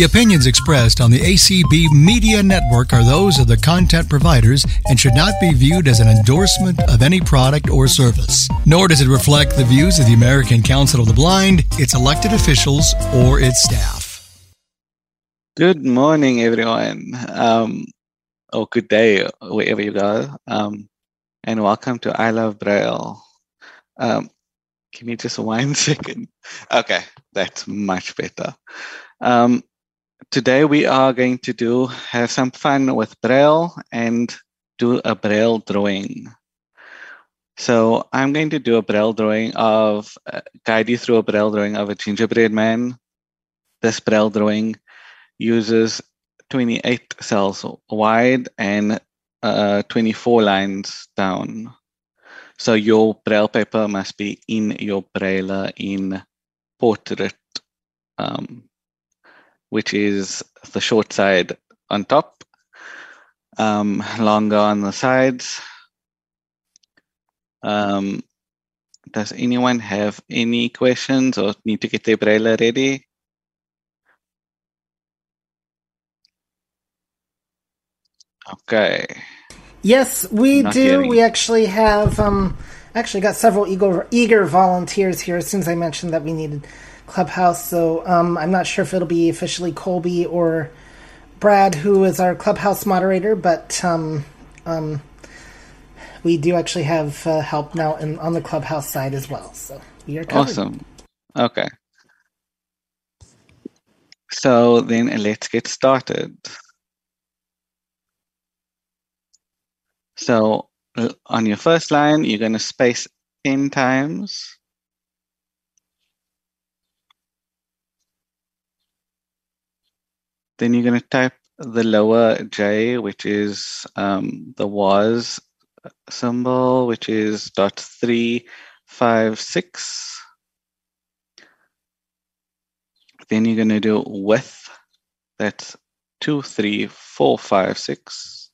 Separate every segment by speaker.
Speaker 1: The opinions expressed on the ACB Media Network are those of the content providers and should not be viewed as an endorsement of any product or service. Nor does it reflect the views of the American Council of the Blind, its elected officials, or its staff.
Speaker 2: Good morning, everyone. Um, or good day, wherever you go. Um, and welcome to I Love Braille. Um, give me just one second. Okay, that's much better. Um, today we are going to do have some fun with Braille and do a Braille drawing. So I'm going to do a Braille drawing of, uh, guide you through a Braille drawing of a gingerbread man. This Braille drawing uses 28 cells wide and uh, 24 lines down. So your braille paper must be in your braille in portrait, um, which is the short side on top, um, longer on the sides. Um, does anyone have any questions or need to get their braille ready? Okay.
Speaker 3: Yes, we
Speaker 2: Not
Speaker 3: do.
Speaker 2: getting-
Speaker 3: We actually have um, actually got several eager, eager volunteers here. As soon as I mentioned that we needed Clubhouse, so um, I'm not sure if it'll be officially Colby or Brad, who is our Clubhouse moderator, but um, um, we do actually have uh, help now in, on the Clubhouse side as well. So you're covered.
Speaker 2: Awesome. Okay. So then let's get started. So on your first line, you're going to space 10 times. Then you're going to type the lower J, which is um, the was symbol, which is dot three five six. Then you're going to do with, That's two, three, four, five, six.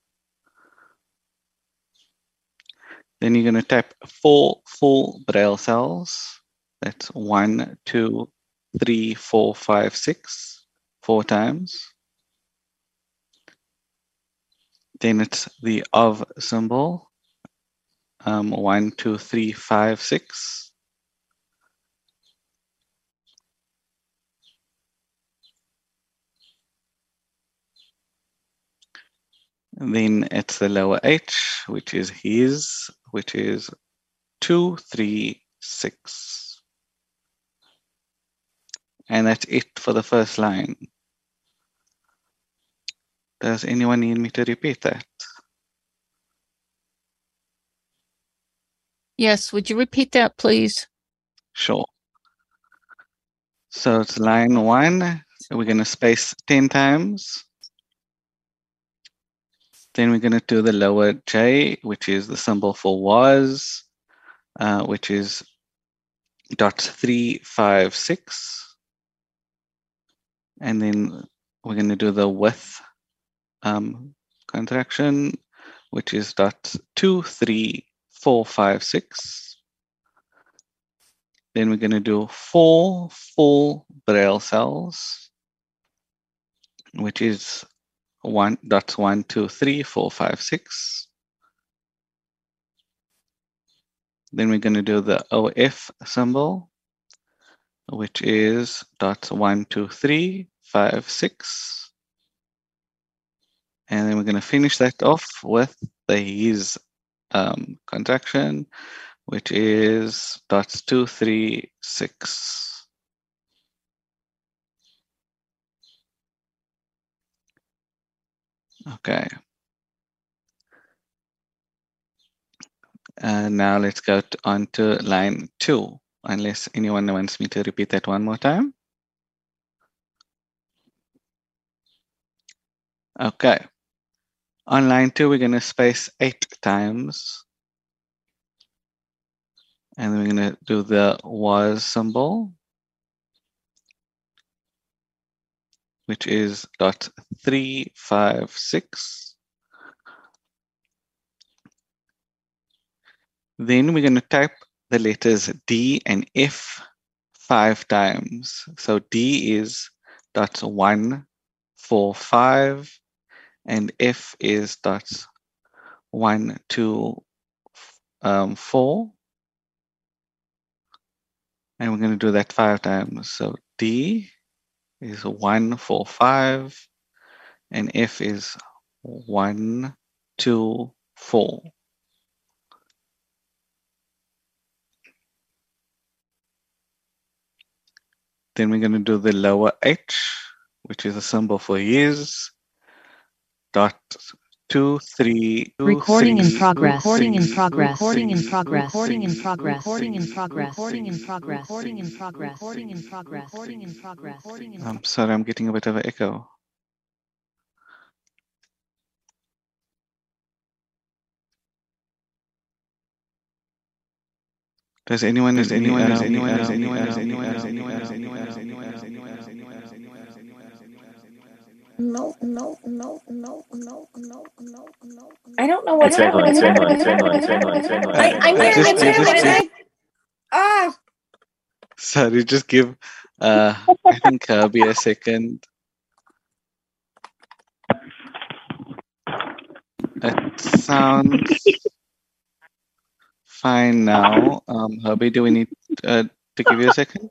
Speaker 2: Then you're going to type four full braille cells. That's one, two, three, four, five, six, four times. Then it's the of symbol. Um, one, two, three, five, six. And then it's the lower h, which is his, which is two, three, six. And that's it for the first line. Does anyone need me to repeat that?
Speaker 4: Yes, would you repeat that, please?
Speaker 2: Sure. So it's line one. We're going to space 10 times. Then we're going to do the lower J, which is the symbol for was, uh, which is dot three five six. And then we're going to do the with um, contraction, which is dot two three four five six. Then we're going to do four full braille cells, which is one dots one, two, three, four, five, six. Then we're going to do the OF symbol, which is dots one, two, three, five, six. And then we're going to finish that off with the his um, contraction, which is dots two, three, six. Okay. And now let's go on to line two, unless anyone wants me to repeat that one more time. Okay. On line two, we're going to space eight times. And then we're going to do the was symbol, which is dot three, five, six. Then we're going to type the letters D and F five times. So D is dot one, four, five, and F is dots one, two, um, four. And we're going to do that five times. So D is one, four, five, and F is one, two, four. Then we're going to do the lower H, which is a symbol for years. Dot two, three, two,
Speaker 5: Recording in progress. Recording in progress. Recording in progress. Recording in progress. Recording in progress. Recording in progress. Recording in progress. Recording in progress. Recording in progress. Recording in
Speaker 2: I'm sorry, I'm getting a bit of an echo. Does anyone, does anyone, does anyone, does anyone, does anyone, does anyone, does anyone, does anyone, does anyone, does anyone, does anyone, does anyone,
Speaker 6: No, no, no, no, no, no, no, no.
Speaker 7: I don't know what's
Speaker 8: It's Ringling,
Speaker 7: happening.
Speaker 8: it's Ringling, it's Ringling, it's Ringling, it's Ringling.
Speaker 7: I, I'm
Speaker 2: I
Speaker 7: hearing
Speaker 2: just-
Speaker 7: it's
Speaker 2: I just
Speaker 7: happening.
Speaker 2: did-
Speaker 7: I, ah,
Speaker 2: Sorry, just give, uh, I think Kirby a second. It sounds fine now. Um, Herbie, do we need uh, to give you a second?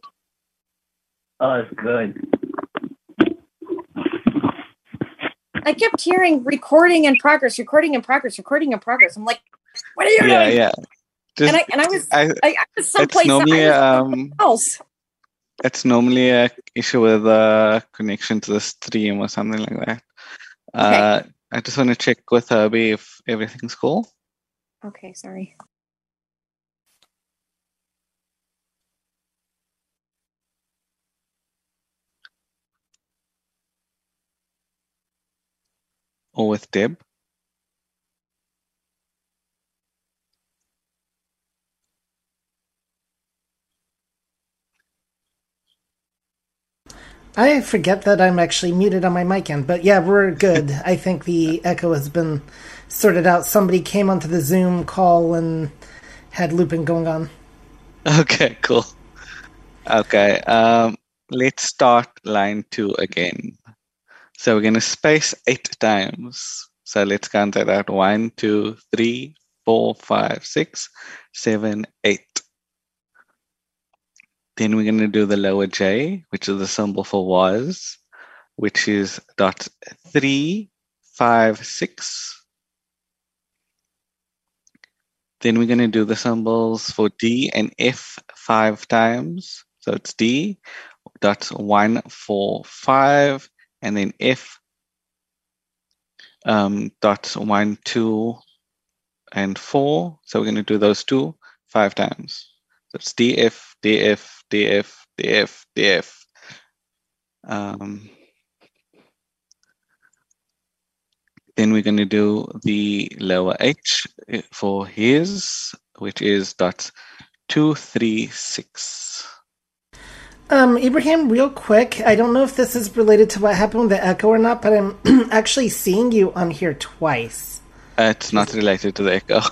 Speaker 8: Oh, it's good.
Speaker 7: I kept hearing recording in progress, recording in progress, recording in progress. I'm like, what are you
Speaker 2: Yeah,
Speaker 7: doing?
Speaker 2: yeah. Just,
Speaker 7: And I and I was
Speaker 2: I,
Speaker 7: I, I was someplace
Speaker 2: normally um,
Speaker 7: else.
Speaker 2: it's normally a issue with a connection to the stream or something like that. Uh, I just want to check with Herbie if everything's cool.
Speaker 7: Okay, sorry.
Speaker 2: Or with Deb.
Speaker 3: I forget that I'm actually muted on my mic end, but yeah, we're good. I think the echo has been sorted out. Somebody came onto the Zoom call and had looping going on.
Speaker 2: Okay, cool. Okay, um, let's start line two again. So we're going to space eight times. So let's count that out. One, two, three, four, five, six, seven, eight. Then we're going to do the lower J, which is the symbol for was, which is dot three, five, six. Then we're going to do the symbols for D and F five times. So it's D dot one, four, five, and then F um, dot one, two, and four. So we're going to do those two five times. So it's DF, DF, DF, DF, DF. Um, then we're going to do the lower h for his, which is dot two, three, six.
Speaker 3: Um, Ibrahim, real quick, I don't know if this is related to what happened with the echo or not, but I'm actually seeing you on here twice.
Speaker 2: Uh, it's not related to the echo.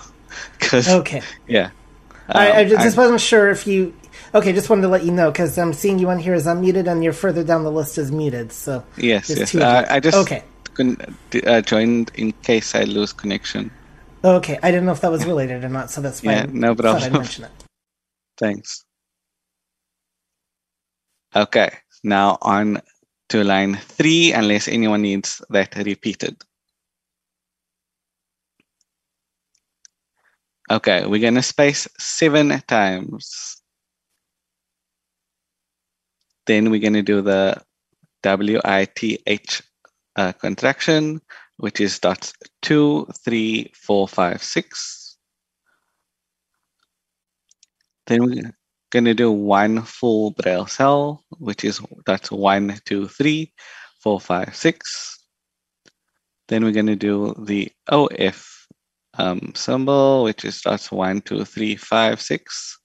Speaker 3: Okay.
Speaker 2: yeah,
Speaker 3: I, I
Speaker 2: Um,
Speaker 3: just, just wasn't sure if you. Okay, just wanted to let you know because I'm seeing you on here as unmuted and you're further down the list as muted. So
Speaker 2: yes, yes. Uh. I just
Speaker 3: okay.
Speaker 2: couldn't uh, joined in case I lose connection.
Speaker 3: Okay, I didn't know if that was related or not, so that's fine.
Speaker 2: Yeah, no
Speaker 3: Thought I'd mention it.
Speaker 2: Thanks. Okay, now on to line three, unless anyone needs that repeated. Okay, we're going to space seven times. Then we're going to do the WITH uh, contraction, which is dots two, three, four, five, six. Then we're going to do one full braille cell, which is that's one, two, three, four, five, six. Then we're going to do the OF um, symbol, which is that's one, two, three, five, six.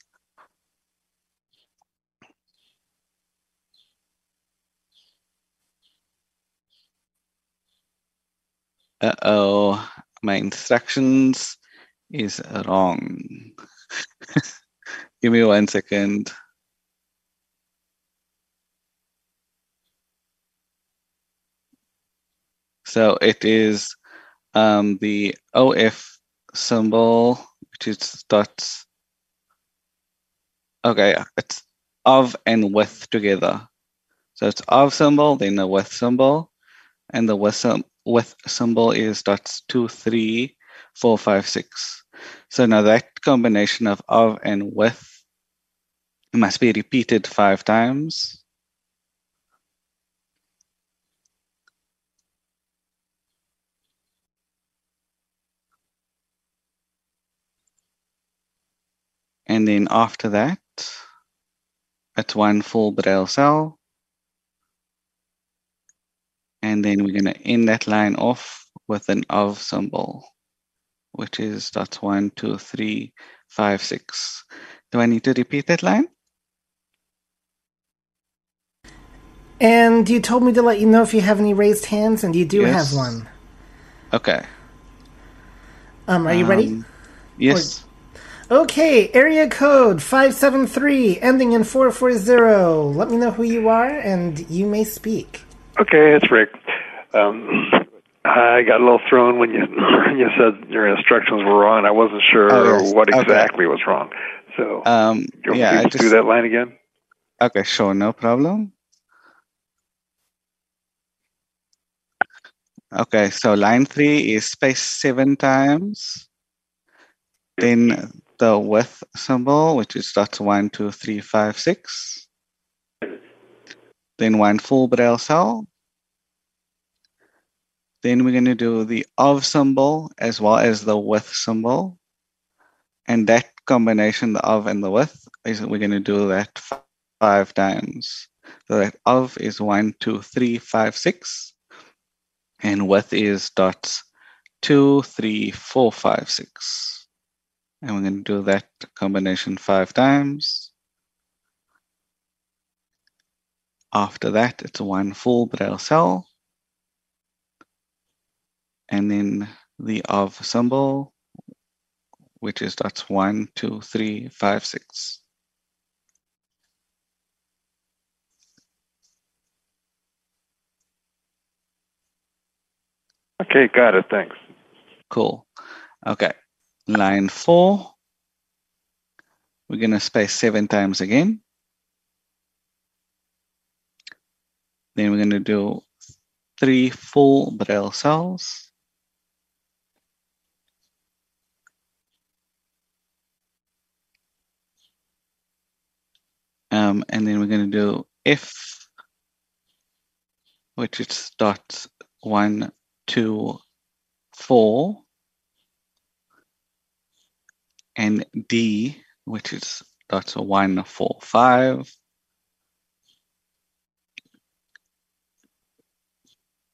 Speaker 2: Uh-oh, my instructions is wrong. Give me one second. So it is um, the OF symbol, which is dots. Okay, it's of and with together. So it's of symbol, then the with symbol, and the with, with symbol is dots two, three, four, five, six. So now that combination of of and with must be repeated five times. And then after that, it's one full braille cell. And then we're going to end that line off with an of symbol, which is dots one, two, three, five, six. Do I need to repeat that line?
Speaker 3: And you told me to let you know if you have any raised hands, and you do
Speaker 2: Yes.
Speaker 3: have one.
Speaker 2: Okay.
Speaker 3: Um, are you ready?
Speaker 2: Um, Yes.
Speaker 3: Okay, area code 573, ending in 440. Let me know who you are, and you may speak.
Speaker 5: Okay, it's Rick. Um, I got a little thrown when you you said your instructions were wrong. I wasn't sure
Speaker 2: Oh, yes.
Speaker 5: what
Speaker 2: Okay.
Speaker 5: exactly was wrong. So,
Speaker 2: Um,
Speaker 5: you
Speaker 2: yeah, just,
Speaker 5: do that line again.
Speaker 2: Okay, sure, no problem. Okay, so line three is space seven times. Then the with symbol, which is dots one, two, three, five, six. Then one full braille cell. Then we're going to do the of symbol as well as the with symbol. And that combination, the of and the with, is we're going to do that five times. So that of is one, two, three, five, six. And with is dots two, three, four, five, six. And we're going to do that combination five times. After that, it's one full braille cell. And then the of symbol, which is dots one, two, three, five, six.
Speaker 5: Okay, got it. Thanks.
Speaker 2: Cool. Okay. Line four. We're going to space seven times again. Then we're going to do three full braille cells. Um, and then we're going to do if, which is dot one, two, four, and D, which is dot one, four, five.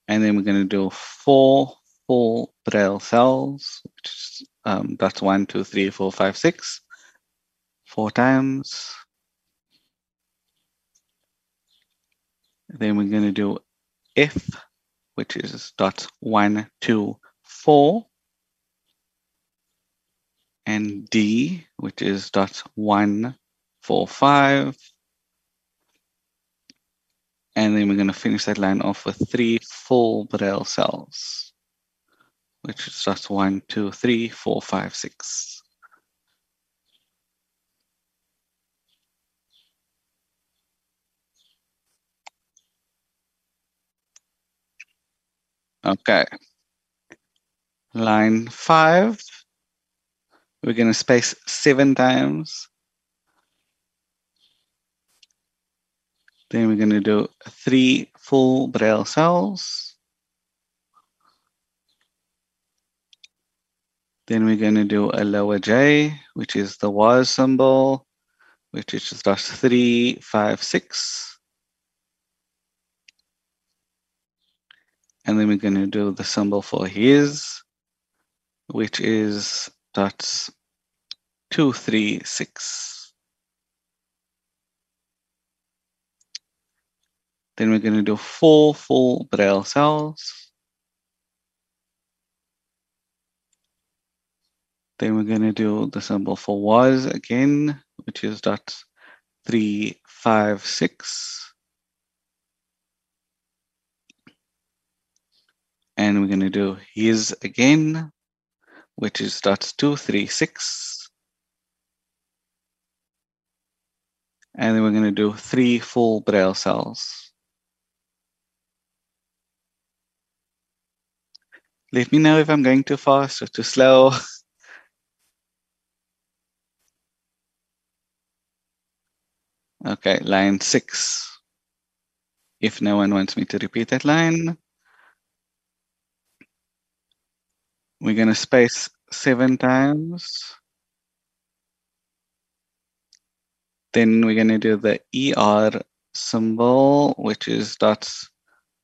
Speaker 2: And then we're going to do four full braille cells, which is um, dot one, two, three, four, five, six, four times. Then we're going to do if, which is dot one, two, four, and D, which is dot one, four, five. And then we're going to finish that line off with three full braille cells, which is dot one, two, three, four, five, six. Okay. Line five, we're going to space seven times. Then we're going to do three full braille cells. Then we're going to do a lower J, which is the was symbol, which is just three, five, six. And then we're going to do the symbol for his, which is dots two, three, six. Then we're going to do four full braille cells. Then we're going to do the symbol for was again, which is dot three, five, six. And we're going to do his again, which is dots two, three, six. And then we're going to do three full braille cells. Let me know if I'm going too fast or too slow. Okay, line six. If no one wants me to repeat that line, we're going to space seven times. Then we're going to do the ER symbol, which is dots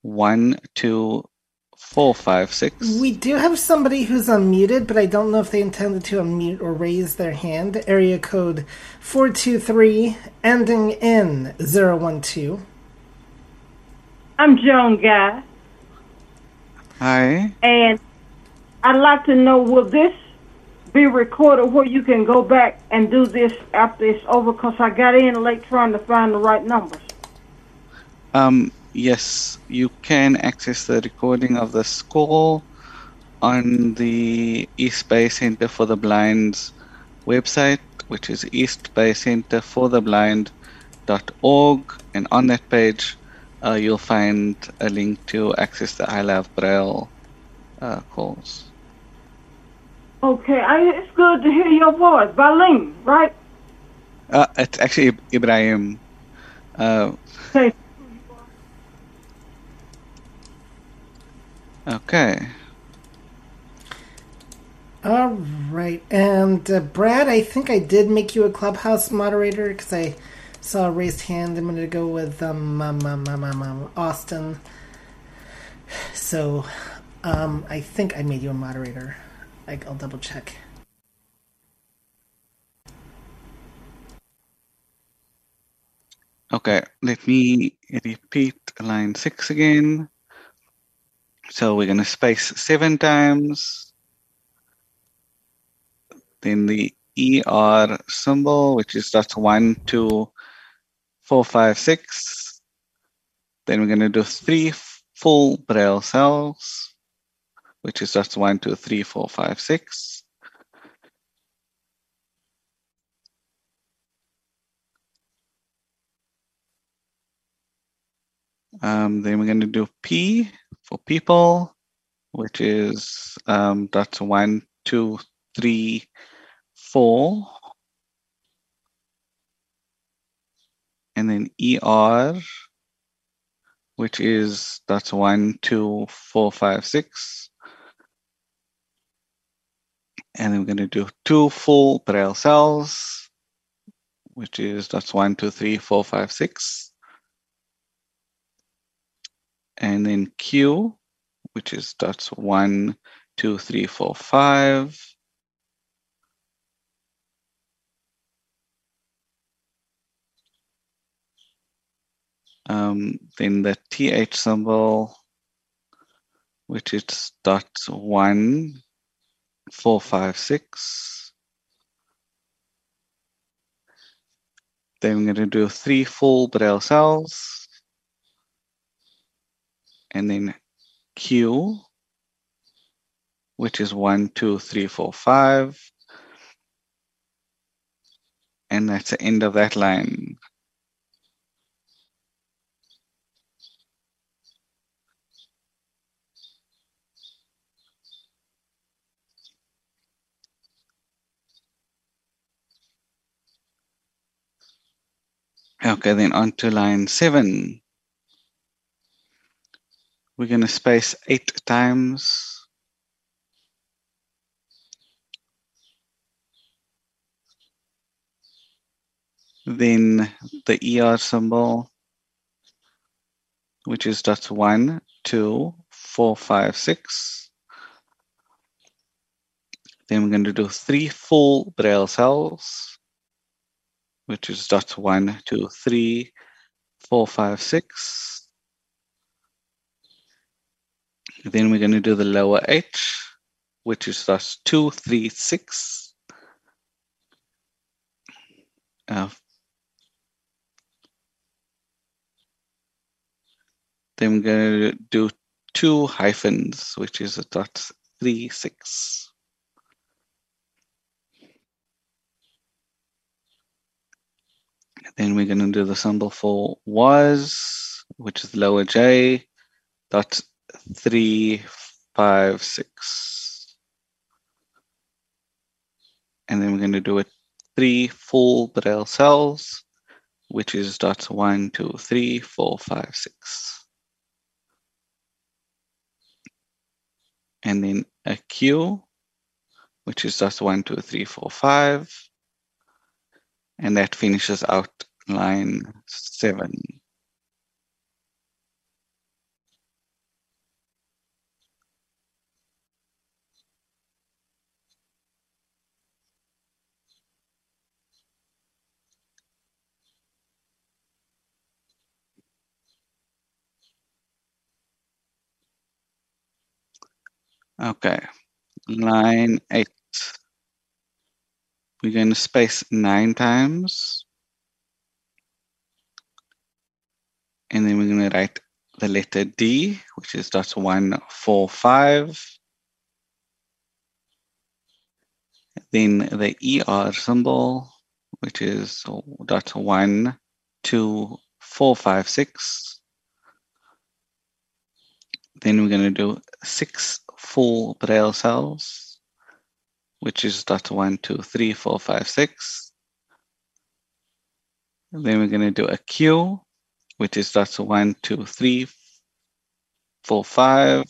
Speaker 2: one, two, four, five, six.
Speaker 3: We do have somebody who's unmuted, but I don't know if they intended to unmute or raise their hand. Area code 423, ending in 012.
Speaker 9: I'm Joan Guy,
Speaker 2: Hi.
Speaker 9: and I'd like to know will this be recorded where you can go back and do this after it's over? Because I got in late trying to find the right numbers.
Speaker 2: Um, yes, you can access the recording of the call on the East Bay Center for the Blind's website, which is eastbaycenterfortheblind.org. And on that page, uh, you'll find a link to access the I Love Braille uh, calls.
Speaker 9: Okay, I, it's good to hear your voice. Baleen, right?
Speaker 2: Uh, it's actually Ibrahim. Uh,
Speaker 9: Okay.
Speaker 2: okay.
Speaker 3: All right. And uh, Brad, I think I did make you a clubhouse moderator because I saw a raised hand a minute ago with um, um, um, um, um, um, Austin. So um, I think I made you a moderator. I, I'll double check.
Speaker 2: Okay, let me repeat line six again. So we're going to space seven times. Then the ER symbol, which is that's one, two, four, five, six. Then we're going to do three full braille cells, which is just one, two, three, four, five, six. Um, then we're going to do P for people, which is um, that's one, two, three, four. And then ER, which is that's one, two, four, five, six. And then we're going to do two full braille cells, which is that's one, two, three, four, five, six and then Q, which is dots one, two, three, four, five. Um, then the TH symbol, which is dots one, four, five, six. Then we're going to do three full braille cells and then Q, which is one, two, three, four, five. And that's the end of that line. Okay, then on to line seven. We're going to space eight times. Then the ER symbol, which is dots one, two, four, five, six. Then we're going to do three full braille cells, which is dots one, two, three, four, five, six. Then we're going to do the lower H, which is thus two, three, six. Uh, then we're going to do two hyphens, which is a dot three six. Then we're going to do the symbol for was, which is lower j, dot three five six. And then we're going to do it three full Braille cells, which is dot one, two, three, four, five, six. And then a Q, which is dot one, two, three, four, five. And that finishes out line seven. Okay, line eight. We're going to space nine times. And then we're going to write the letter D, which is dot one, four, five. Then the ER symbol, which is dot one, two, four, five, six. Then we're going to do six full Braille cells, which is dot one, two, three, four, five, six. Then we're going to do a Q, which is dot one, two, three, four, five.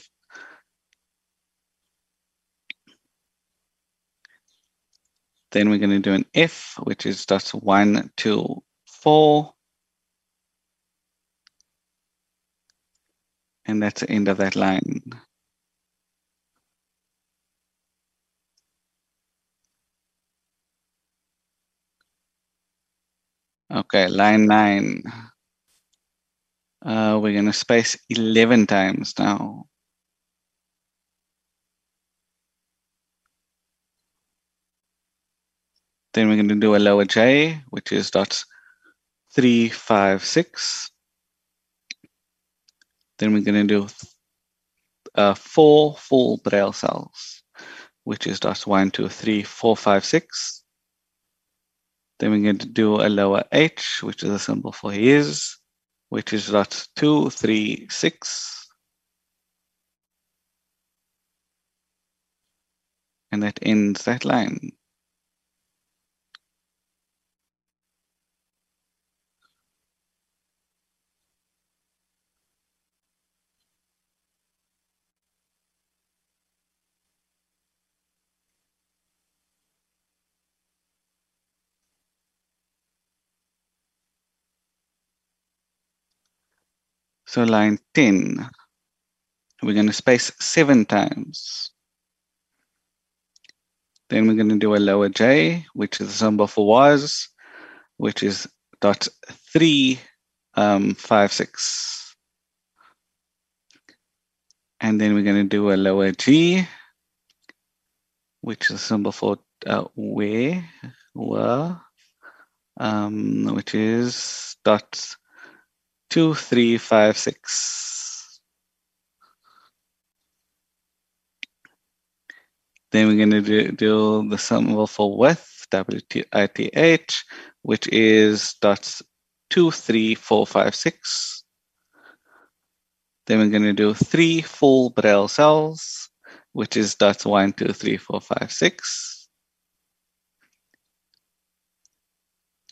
Speaker 2: Then we're going to do an if, which is dot one, two, four. And that's the end of that line. Okay, line nine. Uh, we're going to space 11 times now. Then we're going to do a lower j, which is dots three, five, six. Then we're going to do uh, four full Braille cells, which is dots one, two, three, four, five, six. Then we're going to do a lower h, which is a symbol for his, which is dot two, three, six. And that ends that line. So line 10, we're going to space seven times. Then we're going to do a lower j, which is the symbol for was, which is dot three um, five six. And then we're going to do a lower g, which is a symbol for uh, where, were, um, which is dot two, three, five, six. Then we're going to do, do the symbol for width, WITH, which is dots two, three, four, five, six. Then we're going to do three full Braille cells, which is dots one, two, three, four, five, six.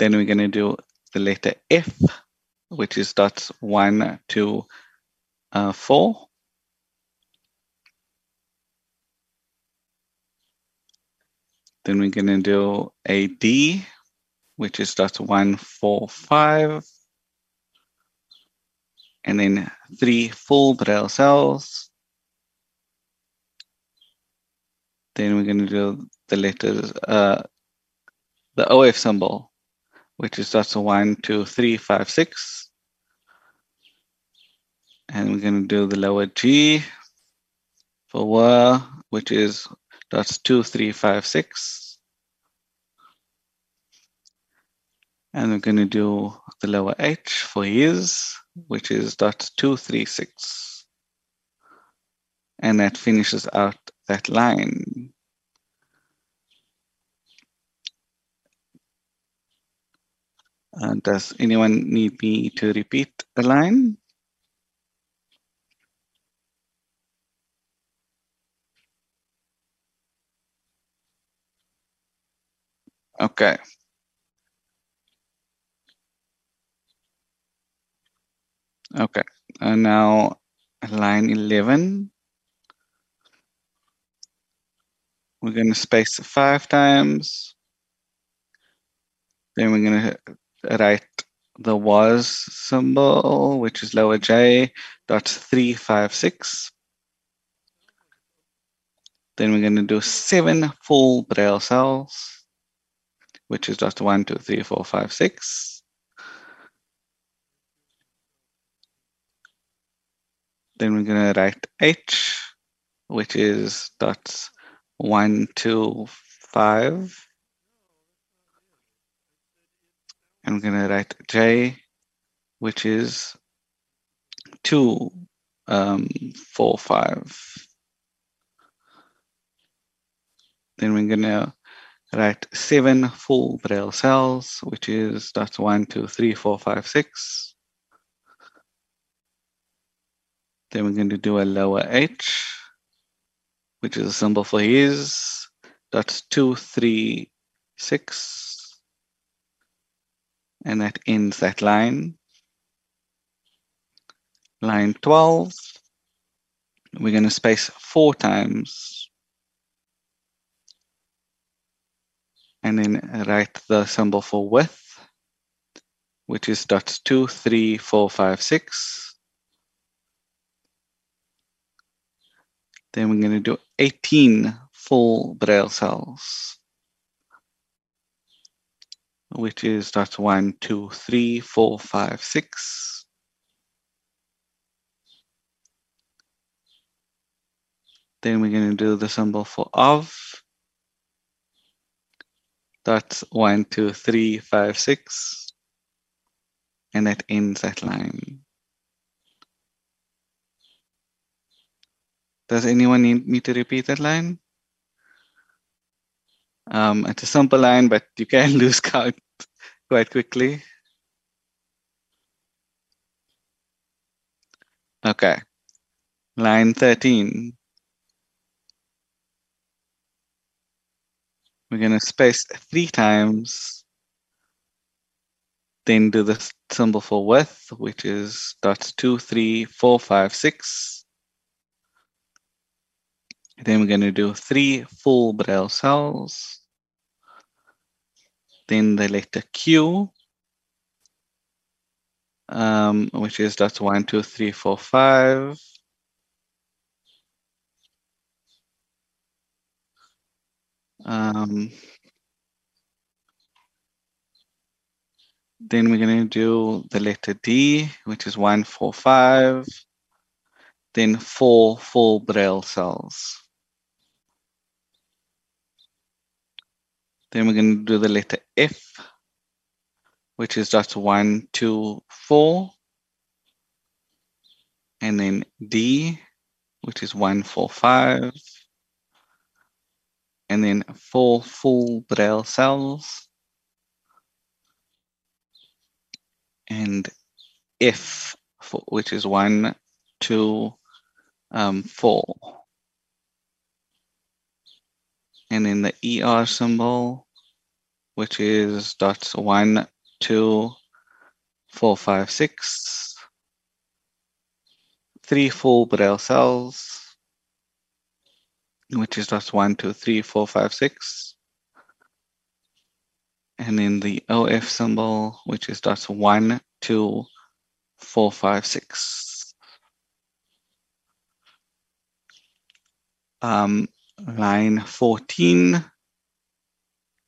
Speaker 2: Then we're going to do the letter F, which is dots one, two, uh, four. Then we're going to do a D, which is dots one, four, five. And then three full Braille cells. Then we're going to do the letters, uh, the OF symbol, which is dots one, two, three, five, six. And we're going to do the lower G for were, which is dots two, three, five, six. And we're going to do the lower H for his, which is dot two, three, six. and that finishes out that line. Uh, does anyone need me to repeat the line? Okay. Okay, and now line 11. We're going to space five times. Then we're going to write the was symbol, which is lower j dot 356. Then we're going to do seven full braille cells, which is just one, two, three, four, five, six. Then we're going to write h, which is dots one, two, five. And I'm going to write j, which is two, um, four, five. Then we're going to write seven full braille cells, which is that's one, two, three, four, five, six. Then we're going to do a lower h, which is a symbol for his. That's two, three, six. And that ends that line. Line 12, we're going to space four times. And then write the symbol for with, which is dots two, three, four, five, six. Then we're going to do 18 full braille cells, which is that's one, two, three, four, five, six. Then we're going to do the symbol for of. That's one, two, three, five, six. And that ends that line. Does anyone need me to repeat that line? Um, it's a simple line, but you can lose count quite quickly. Okay. Line 13. We're going to space three times, then do the symbol for with, which is dots two, three, four, five, six. Then we're going to do three full braille cells. Then the letter Q, um, which is dots one, two, three, four, five. Um, then we're going to do the letter D, which is one, four, five. Then four full braille cells. Then we're going to do the letter F, which is just one, two, four. And then D, which is one, four, five. And then four full braille cells. And F, which is one, two, um, four and then the ER symbol, which is dots one, two, four, five, six, three full braille cells, which is dots one, two, three, four, five, six, and then the OF symbol, which is dots one, two, four, five, six. Um, line 14.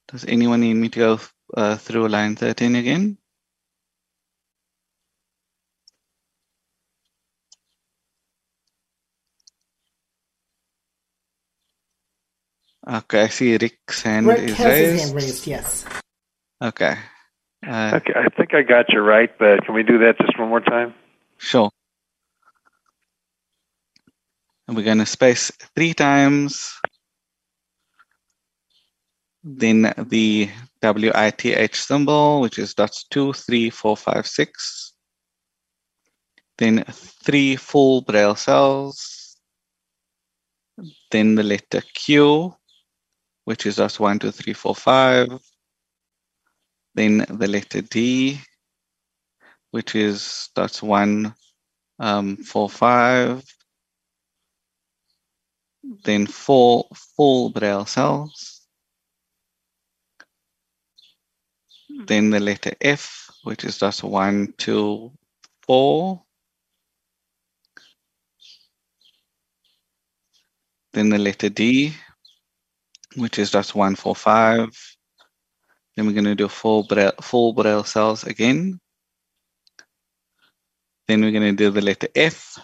Speaker 2: Does anyone need me to go uh, through line 13 again? Okay, I see Rick's hand
Speaker 3: Rick
Speaker 2: is
Speaker 3: has
Speaker 2: raised.
Speaker 3: his hand raised, yes.
Speaker 2: Okay. Uh,
Speaker 5: Okay, I think I got you right, but can we do that just one more time?
Speaker 2: Sure. And we're going to space three times. Then the WITH symbol, which is dots two, three, four, five, six. Then three full braille cells. Then the letter Q, which is dots one, two, three, four, five. Then the letter D, which is dots one, um, four, five. Then four full braille cells. Then the letter F, which is just one, two, four. Then the letter D, which is just one, four, five. Then we're going to do full braille, full braille cells again. Then we're going to do the letter F,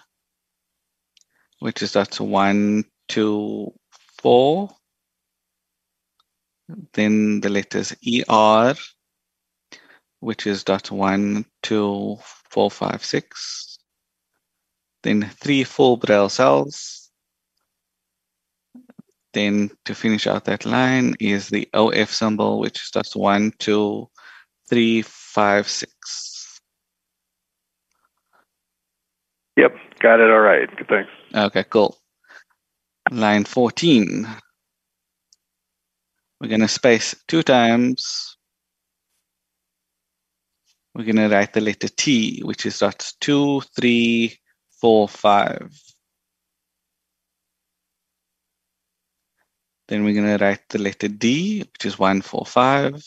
Speaker 2: which is just one, two, four. Then the letters ER, which is dot one, two, four, five, six. Then three full braille cells. Then to finish out that line is the OF symbol, which is dot one, two, three, five, six.
Speaker 5: Yep, got it. All right. Good, thanks.
Speaker 2: Okay, cool. Line 14. We're going to space two times. We're going to write the letter T, which is dots two, three, four, five. Then we're going to write the letter D, which is one, four, five.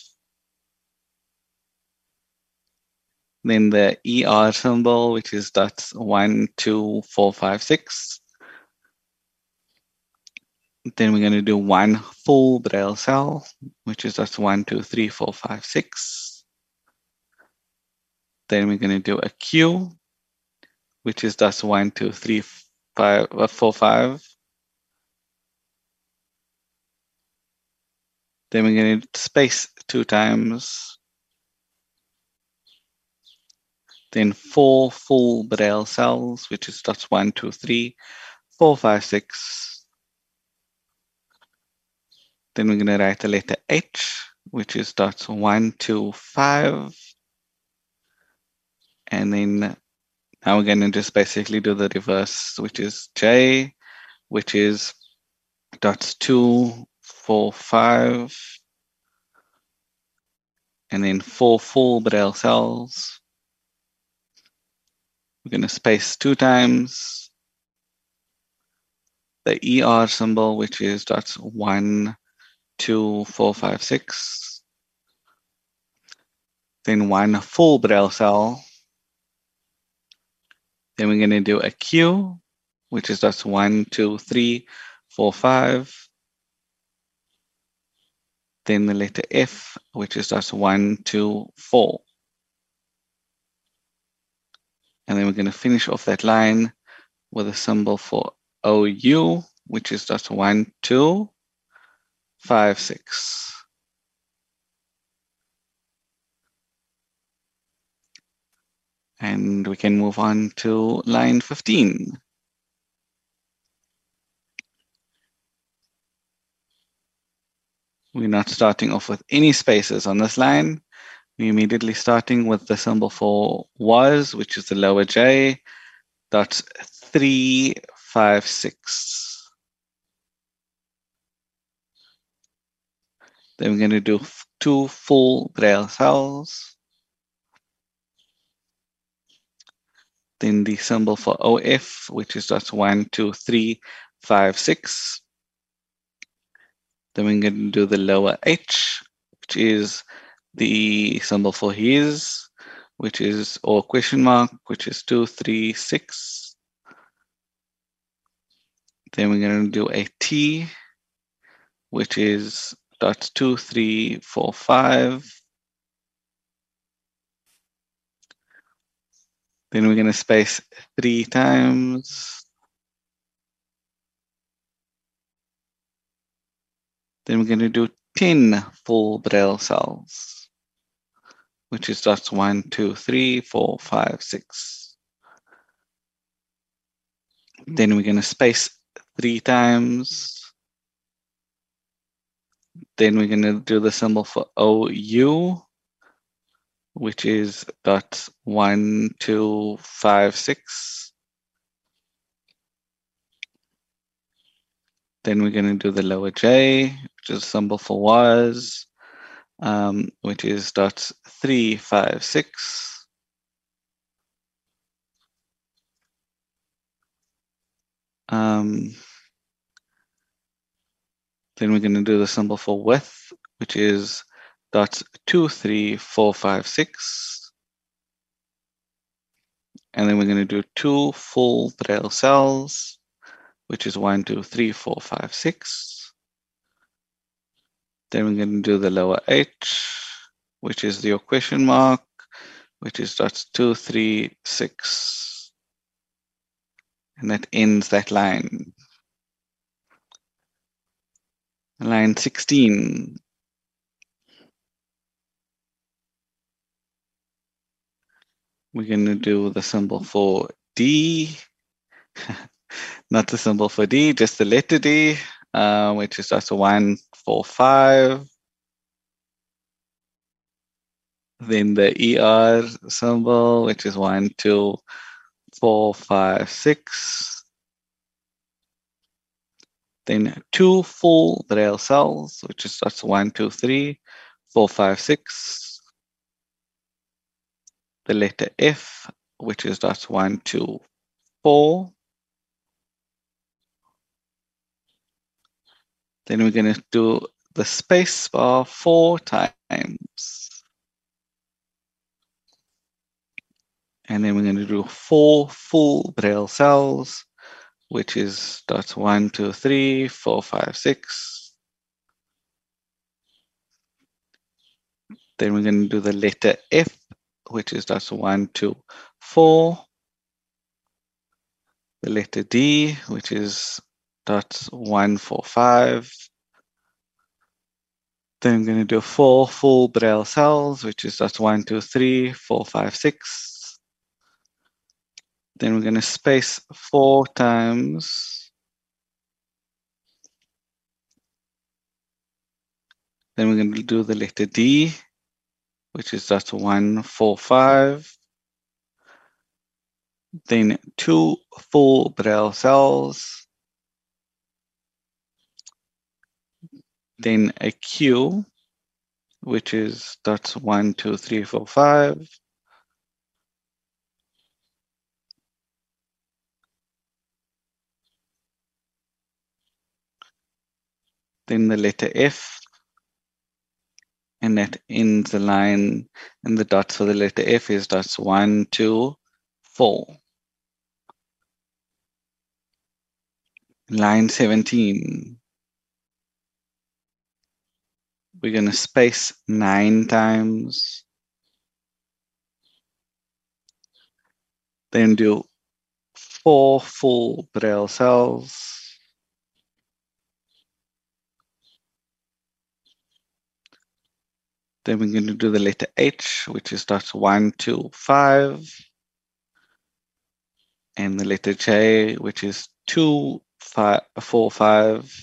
Speaker 2: Then the ER symbol, which is dots one, two, four, five, six. Then we're going to do one full braille cell, which is just one, two, three, four, five, six. Then we're going to do a Q, which is just one, two, three, five, uh, four, five. Then we're going to space two times. Then four full braille cells, which is just one, two, three, four, five, six. Then we're going to write the letter H, which is dots one, two, five. And then now we're going to just basically do the reverse, which is J, which is dots two, four, five. And then four full braille cells. We're going to space two times. The ER symbol, which is dots one, two, four, five, six. Then one full braille cell. Then we're going to do a Q, which is dots one, two, three, four, five. Then the letter F, which is dots one, two, four. And then we're going to finish off that line with a symbol for OU, which is just one, two, five, six. And we can move on to line 15. We're not starting off with any spaces on this line. We're immediately starting with the symbol for was, which is the lower J, dot three, five, six. Then we're going to do two full braille cells. Then the symbol for OF, which is just one, two, three, five, six. Then we're going to do the lower H, which is the symbol for his, which is or question mark, which is two, three, six. Then we're going to do a T, which is dot two, three, four, five. Then we're going to space three times. Then we're going to do 10 full braille cells, which is dots one, two, three, four, five, six. Then we're going to space three times. Then we're going to do the symbol for OU, which is dot one, two, five, six. Then we're going to do the lower J, which is symbol for was, um, which is dot three, five, six. Um, then we're going to do the symbol for with, which is five, six. And then we're going to do two full braille cells, which is one, two, three, four, five, six. Then we're going to do the lower h, which is your question mark, which is dot two, three, six. And that ends that line. Line 16. We're going to do the symbol for D, not the symbol for D, just the letter D, uh, which is just a one, four, five. Then the ER symbol, which is one, two, four, five, six. Then two full braille cells, which is just one, two, three, four, five, six. The letter F, which is just one, two, four. Then we're going to do the space bar four times. And then we're going to do four full braille cells, which is dots one, two, three, four, five, six. Then we're going to do the letter F, which is dots one, two, four. The letter D, which is dots one, four, five. Then I'm going to do four full braille cells, which is dots one, two, three, four, five, six. Then we're going to space four times. Then we're going to do the letter D, which is just one, four, five. Then two full braille cells. Then a Q, which is dots one, two, three, four, five. then the letter F, and that ends the line, and the dots for the letter F is dots one, two, four. Line 17. We're going to space nine times. Then do four full braille cells. Then we're going to do the letter H, which is dots one, two, five. And the letter J, which is two, five, four, five.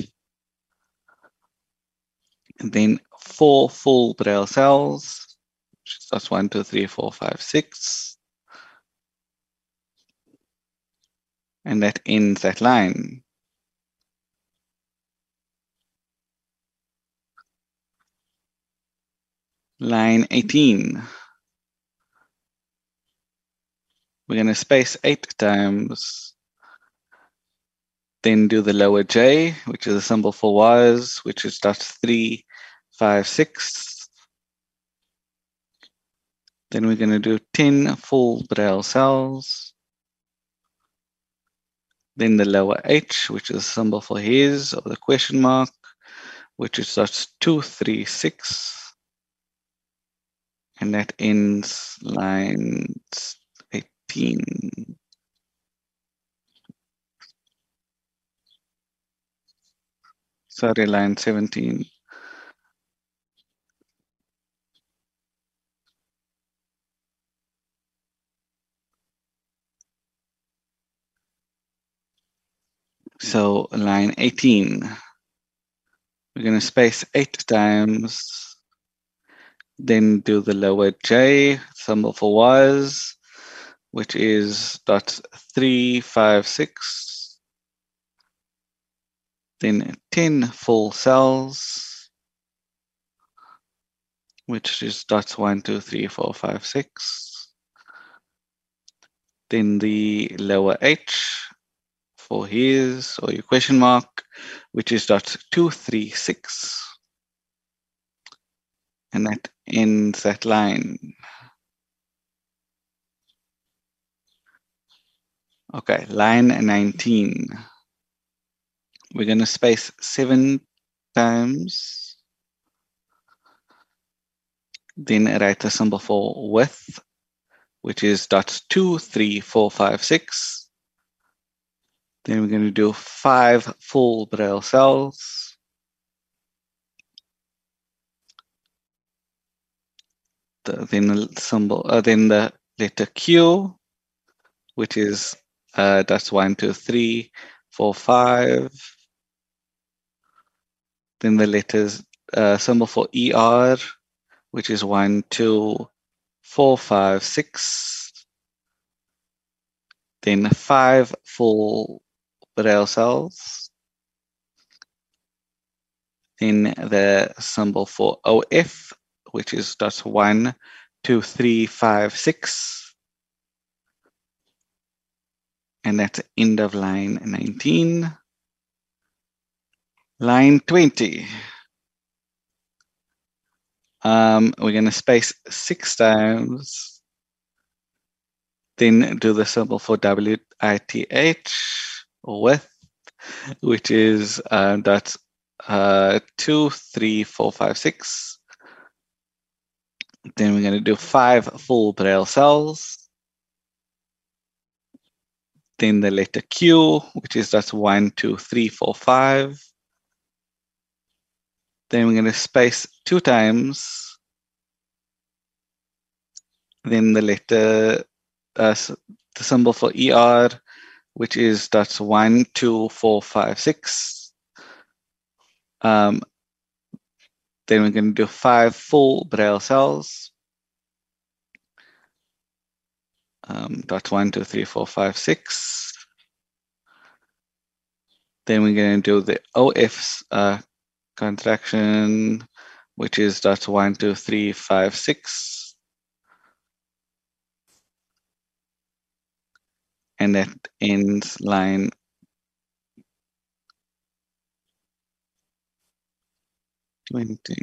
Speaker 2: And then four full braille cells, which is dots one, two, three, four, five, six. And that ends that line. Line 18. We're going to space eight times, then do the lower J, which is a symbol for was, which is dot three, five, six. Then we're going to do 10 full braille cells. Then the lower H, which is a symbol for his, or the question mark, which is dot two, three, six and that ends line 18. Sorry, line 17. So line 18. We're going to space eight times, then do the lower J, symbol for was, which is dot three five six. Then 10 full cells, which is dots one, two, three, four, five, six. Then the lower H for his or your question mark, which is dot two, three, six. And that ends that line. Okay, line 19. We're going to space seven times. Then write the symbol for with, which is dot two, three, four, five, six. Then we're going to do five full braille cells. The, then the symbol, uh, then the letter Q, which is uh, that's one, two, three, four, five. Then the letters uh, symbol for ER, which is one, two, four, five, six. Then five full braille cells. Then the symbol for OF, which is dot one, two, three, five, six. And that's end of line 19. Line 20. Um, we're going to space six times, then do the symbol for with, which is uh, that's uh, two, three, four, five, six. Then we're going to do five full braille cells. Then the letter Q, which is that's one, two, three, four, five. Then we're going to space two times. Then the letter, uh, the symbol for ER, which is that's one, two, four, five, six. Um, then we're going to do five full braille cells. Um, dot one, two, three, four, five, six. Then we're going to do the OF uh, contraction, which is dot one, two, three, five, six. And that ends line twenty.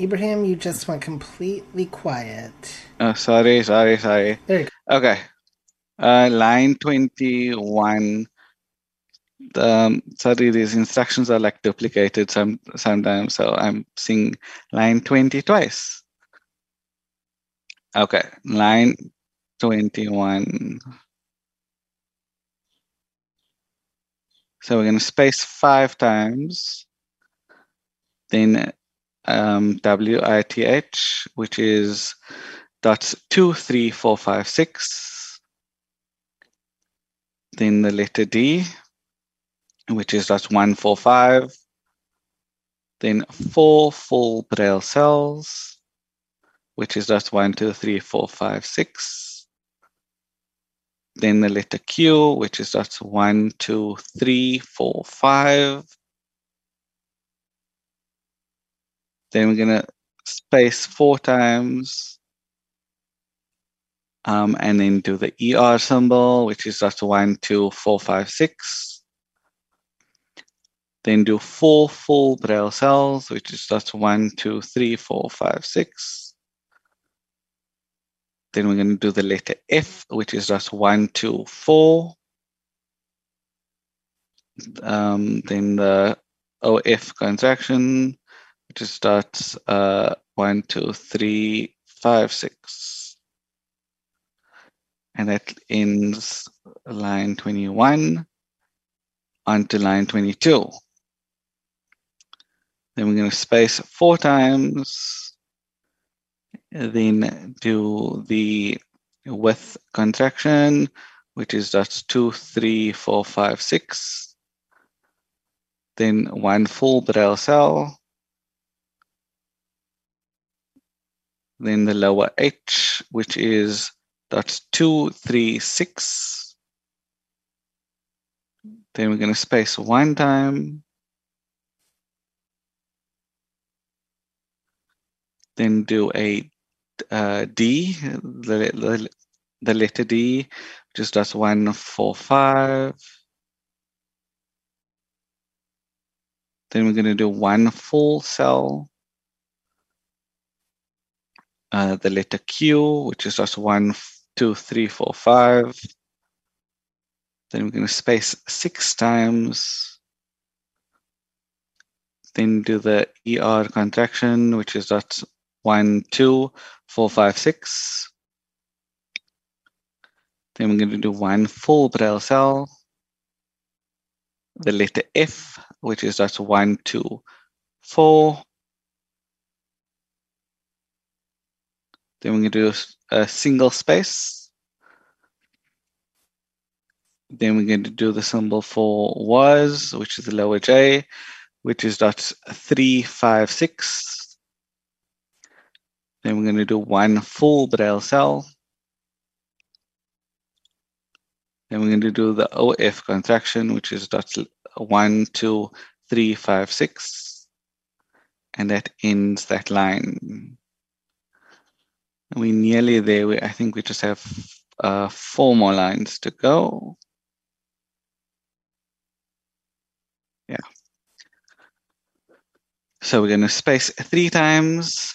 Speaker 3: Ibrahim, you just went completely quiet.
Speaker 2: Oh, sorry, sorry, sorry.
Speaker 3: There you go.
Speaker 2: Okay. Uh, line 21. Um, sorry, these instructions are like duplicated some sometimes, so I'm seeing line 20 twice. Okay, line 21. So we're going to space five times, then um, WITH, which is dot two, three, four, five, six. Then the letter D, which is four, five. Then four full braille cells, which is dot one, two, three, four, five, six. Then the letter Q, which is dot one, two, three, four, five. Then we're going to space four times. Um, and then do the ER symbol, which is just one, two, four, five, six. Then do four full braille cells, which is just one, two, three, four, five, six. Then we're going to do the letter F, which is just one, two, four. Um, then the OF contraction, is starts uh, one, two, three, five, six. And that ends line 21 onto line 22. Then we're going to space four times, then do the with contraction, which is that's two, three, four, five, six. Then one full braille cell. Then the lower H, which is that's two, three, six. Then we're going to space one time. Then do a uh, D, the, the, the letter D, just one, four, five. Then we're going to do one full cell. Uh, the letter Q, which is just one, two, three, four, five. Then we're going to space six times. Then do the ER contraction, which is dot one, two, four, five, six. Then we're going to do one full braille cell. The letter F, which is just one, two, four. Then we're going to do a single space. Then we're going to do the symbol for was, which is the lower J, which is dot three, five, six. Then we're going to do one full braille cell. Then we're going to do the OF contraction, which is dot one, two, three, five, six. And that ends that line. We're nearly there. We, I think we just have uh, four more lines to go. Yeah. So we're going to space three times.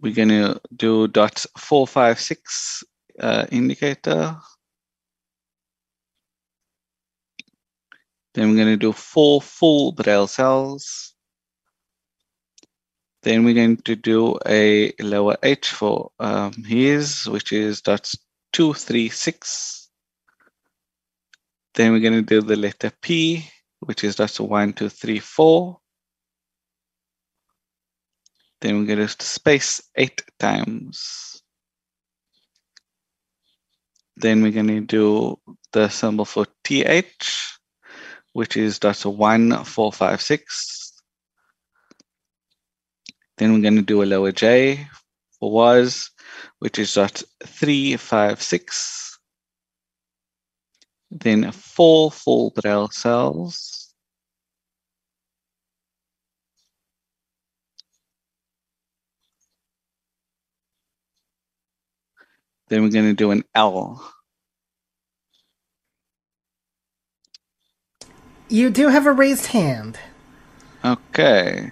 Speaker 2: We're going to do dot four, five, six uh, indicator. Then we're going to do four full braille cells. Then we're going to do a lower h for um, his, which is dot two, three, six. Then we're going to do the letter P, which is dot one, two, three, four. Then we're going to space eight times. Then we're going to do the symbol for TH, which is dot one, four, five, six. Then we're going to do a lower J for was, which is dot three, five, six. Then four full braille cells. Then we're going to do an L.
Speaker 3: You do have a raised hand.
Speaker 2: Okay.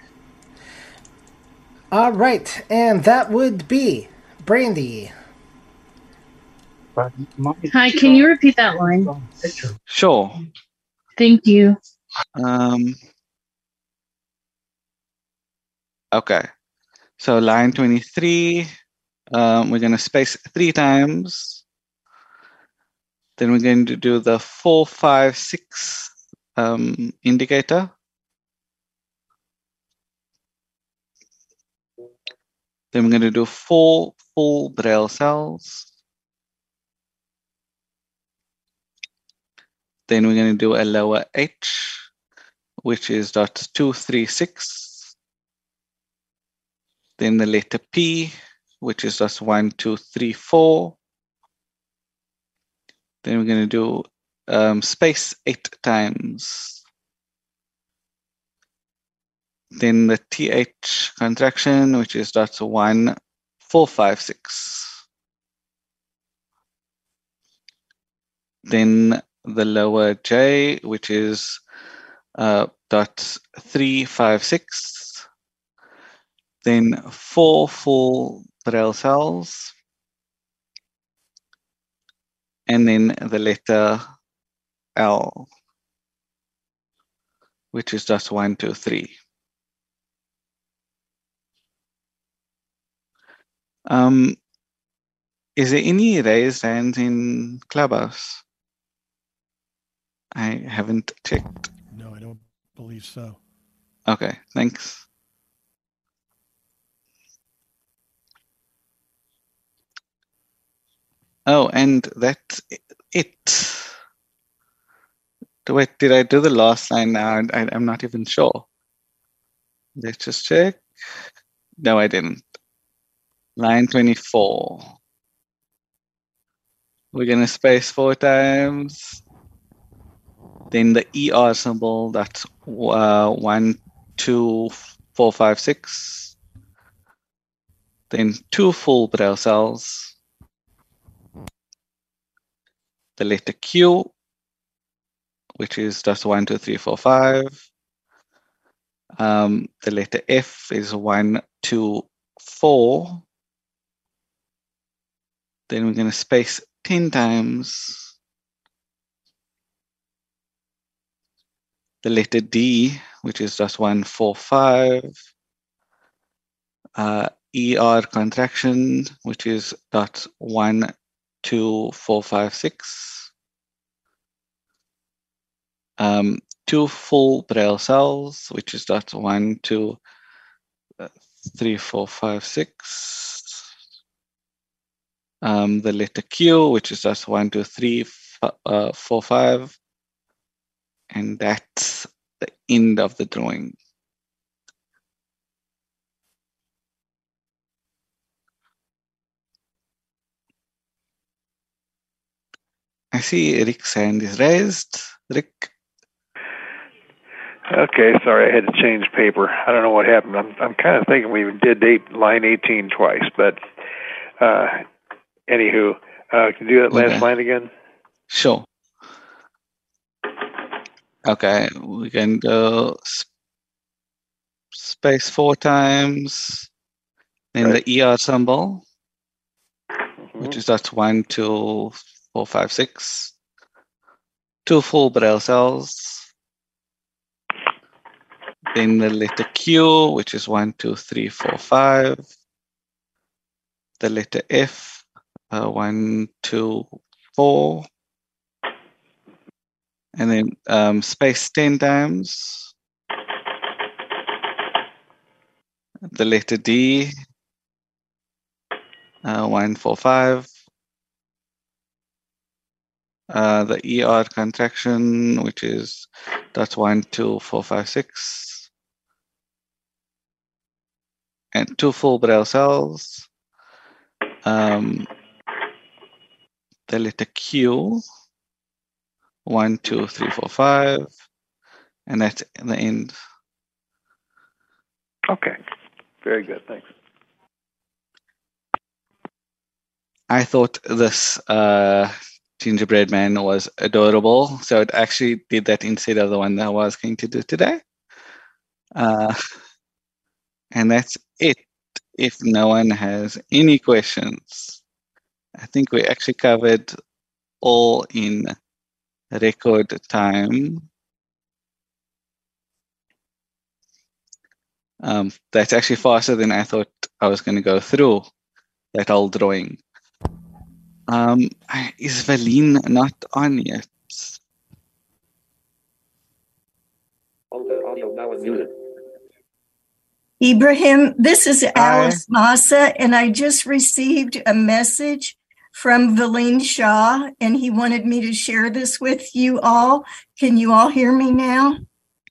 Speaker 3: All right, and that would be Brandy.
Speaker 4: Hi, can you repeat that line?
Speaker 2: Sure.
Speaker 4: Thank you.
Speaker 2: Um, okay. So line 23, um, we're going to space three times. Then we're going to do the four, five, six um, indicator. Then we're going to do four full braille cells. Then we're going to do a lower H, which is dot two, three, six. Then the letter P, which is three, four. Then we're going to do um, space eight times. Then the TH contraction, which is dot one, four, five, six. Then the lower J, which is uh, dot three, five, six. then four full Braille cells, and then the letter L, which is just one, two, three. Um, is there any raised hands in Clubhouse? I haven't checked.
Speaker 10: No, I don't believe so.
Speaker 2: Okay, thanks. Oh, and that's it. Wait, did I do the last line now? I, I'm not even sure. Let's just check. No, I didn't. Line 24. We're going to space four times. Then the ER symbol, that's uh, one, two, four, five, six. Then two full braille cells. The letter Q, which is just one, two, three, four, five. Um, the letter F is one, two, four. Then we're going to space 10 times the letter D, which is just 145. Uh, ER contraction, which is dot 12456. Um, two full braille cells, which is dot one two uh, three four five six. Um, the letter Q, which is just one, two, three, uh, four, five. And that's the end of the drawing. I see Rick's hand is raised. Rick,
Speaker 5: Okay, sorry, I had to change paper. I don't know what happened. I'm I'm kind of thinking we did eight, line 18 twice, but uh, anywho, uh, can you do that last
Speaker 2: Okay.
Speaker 5: line again?
Speaker 2: sure. Okay, we can go sp- space four times, then the ER symbol, which is just one, two, four, five, six. Two full braille cells. Then the letter Q, which is one, two, three, four, five. The letter F, uh, one, two, four. And then um, space 10 times. The letter D, uh, one, four, five. Uh, the ER contraction, which is dot one, two, four, five, six. And two full braille cells. Um, the letter Q, one, two, three, four, five. And that's the end.
Speaker 5: Okay, very good. Thanks.
Speaker 2: I thought this uh, gingerbread man was adorable, so it actually did that instead of the one that I was going to do today. Uh, and that's it. If no one has any questions, I think we actually covered all in record time. Um, that's actually faster than I thought I was going to go through that whole drawing. Um, is Valine not on yet?
Speaker 8: Audio now muted.
Speaker 11: Ibrahim, this is Alice Massa, and I just received a message from Valine Shaw, and he wanted me to share this with you all. Can you all hear me now?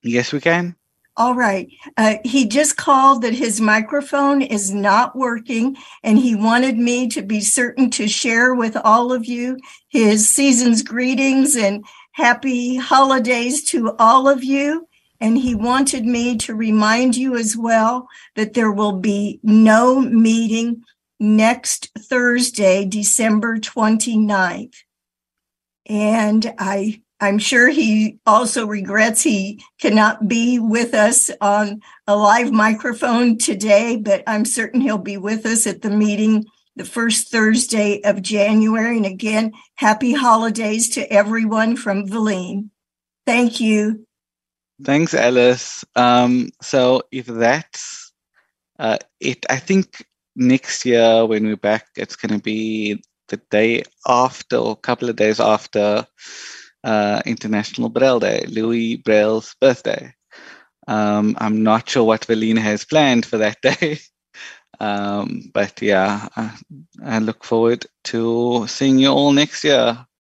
Speaker 2: Yes, we can.
Speaker 11: All right. Uh, he just called that his microphone is not working, and he wanted me to be certain to share with all of you his season's greetings and happy holidays to all of you. And he wanted me to remind you as well that there will be no meeting next Thursday, December 29th. And I I'm sure he also regrets he cannot be with us on a live microphone today, but I'm certain he'll be with us at the meeting the first Thursday of January. And again, happy holidays to everyone from Valine. Thank you.
Speaker 2: Thanks, Alice. Um, so if that's uh, it, I think next year when we're back, it's going to be the day after or a couple of days after uh, International Braille Day, Louis Braille's birthday. Um, I'm not sure what Valina has planned for that day. Um, but yeah, I, I, look forward to seeing you all next year.